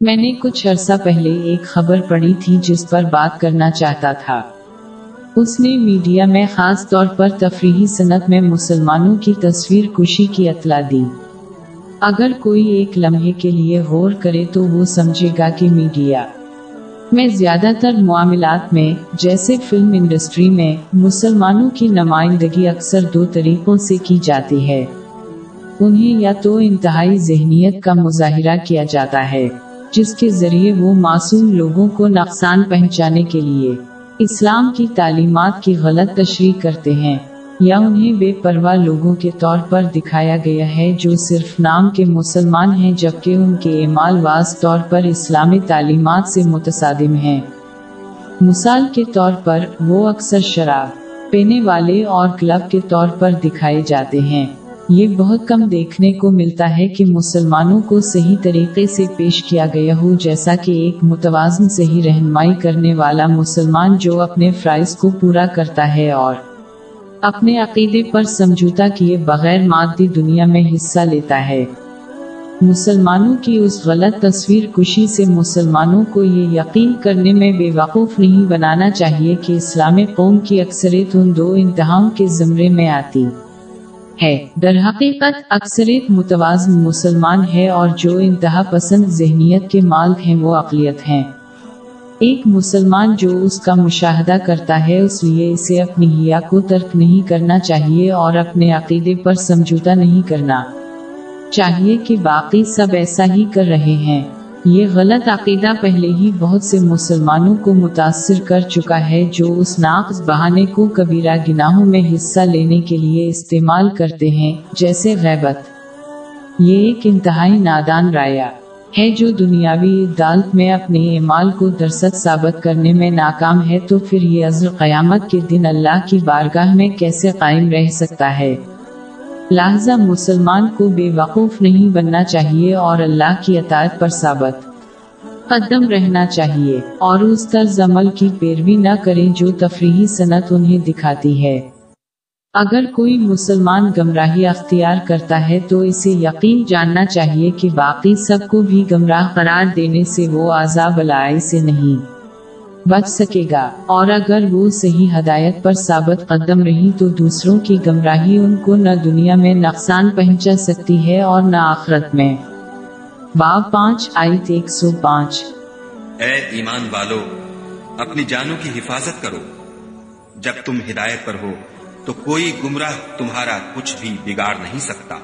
میں نے کچھ عرصہ پہلے ایک خبر پڑھی تھی جس پر بات کرنا چاہتا تھا۔ اس نے میڈیا میں خاص طور پر تفریحی صنعت میں مسلمانوں کی تصویر کشی کی اطلاع دی۔ اگر کوئی ایک لمحے کے لیے غور کرے تو وہ سمجھے گا کہ میڈیا میں زیادہ تر معاملات میں، جیسے فلم انڈسٹری میں، مسلمانوں کی نمائندگی اکثر دو طریقوں سے کی جاتی ہے۔ انہیں یا تو انتہائی ذہنیت کا مظاہرہ کیا جاتا ہے۔ جس کے ذریعے وہ معصوم لوگوں کو نقصان پہنچانے کے لیے اسلام کی تعلیمات کی غلط تشریح کرتے ہیں، یا انہیں بے پرواہ لوگوں کے طور پر دکھایا گیا ہے جو صرف نام کے مسلمان ہیں جبکہ ان کے اعمال واضح طور پر اسلامی تعلیمات سے متصادم ہیں۔ مثال کے طور پر وہ اکثر شراب پینے والے اور کلب کے طور پر دکھائے جاتے ہیں۔ یہ بہت کم دیکھنے کو ملتا ہے کہ مسلمانوں کو صحیح طریقے سے پیش کیا گیا ہو، جیسا کہ ایک متوازن صحیح رہنمائی کرنے والا مسلمان جو اپنے فرائض کو پورا کرتا ہے اور اپنے عقیدے پر سمجھوتا کیے بغیر مادی دنیا میں حصہ لیتا ہے۔ مسلمانوں کی اس غلط تصویر کشی سے مسلمانوں کو یہ یقین کرنے میں بے وقوف نہیں بنانا چاہیے کہ اسلامی قوم کی اکثریت ان دو انتہاؤں کے زمرے میں آتی۔ ہے۔ در حقیقت اکثریت متوازن مسلمان ہے اور جو انتہا پسند ذہنیت کے مالک ہیں وہ اقلیت ہیں۔ ایک مسلمان جو اس کا مشاہدہ کرتا ہے اس لیے اسے اپنی ہیا کو ترک نہیں کرنا چاہیے اور اپنے عقیدے پر سمجھوتا نہیں کرنا۔ چاہیے کہ باقی سب ایسا ہی کر رہے ہیں۔ یہ غلط عقیدہ پہلے ہی بہت سے مسلمانوں کو متاثر کر چکا ہے جو اس ناقص بہانے کو کبیرہ گناہوں میں حصہ لینے کے لیے استعمال کرتے ہیں، جیسے غیبت۔ یہ ایک انتہائی نادان رایا ہے جو دنیاوی عدالت میں اپنے اعمال کو درست ثابت کرنے میں ناکام ہے تو پھر یہ عزر قیامت کے دن اللہ کی بارگاہ میں کیسے قائم رہ سکتا ہے؟ لہذا مسلمان کو بے وقوف نہیں بننا چاہیے اور اللہ کی اطاعت پر ثابت قدم رہنا چاہیے اور اس طرز عمل کی پیروی نہ کریں جو تفریحی صنعت انہیں دکھاتی ہے۔ اگر کوئی مسلمان گمراہی اختیار کرتا ہے تو اسے یقین جاننا چاہیے کہ باقی سب کو بھی گمراہ قرار دینے سے وہ عذاب لائے سے نہیں۔ بچ سکے گا۔ اور اگر وہ صحیح ہدایت پر ثابت قدم رہی تو دوسروں کی گمراہی ان کو نہ دنیا میں نقصان پہنچا سکتی ہے اور نہ آخرت میں۔ باب پانچ آئیت ایک سو پانچ۔ اے ایمان والو، اپنی جانوں کی حفاظت کرو۔ جب تم ہدایت پر ہو تو کوئی گمراہ تمہارا کچھ بھی بگاڑ نہیں سکتا۔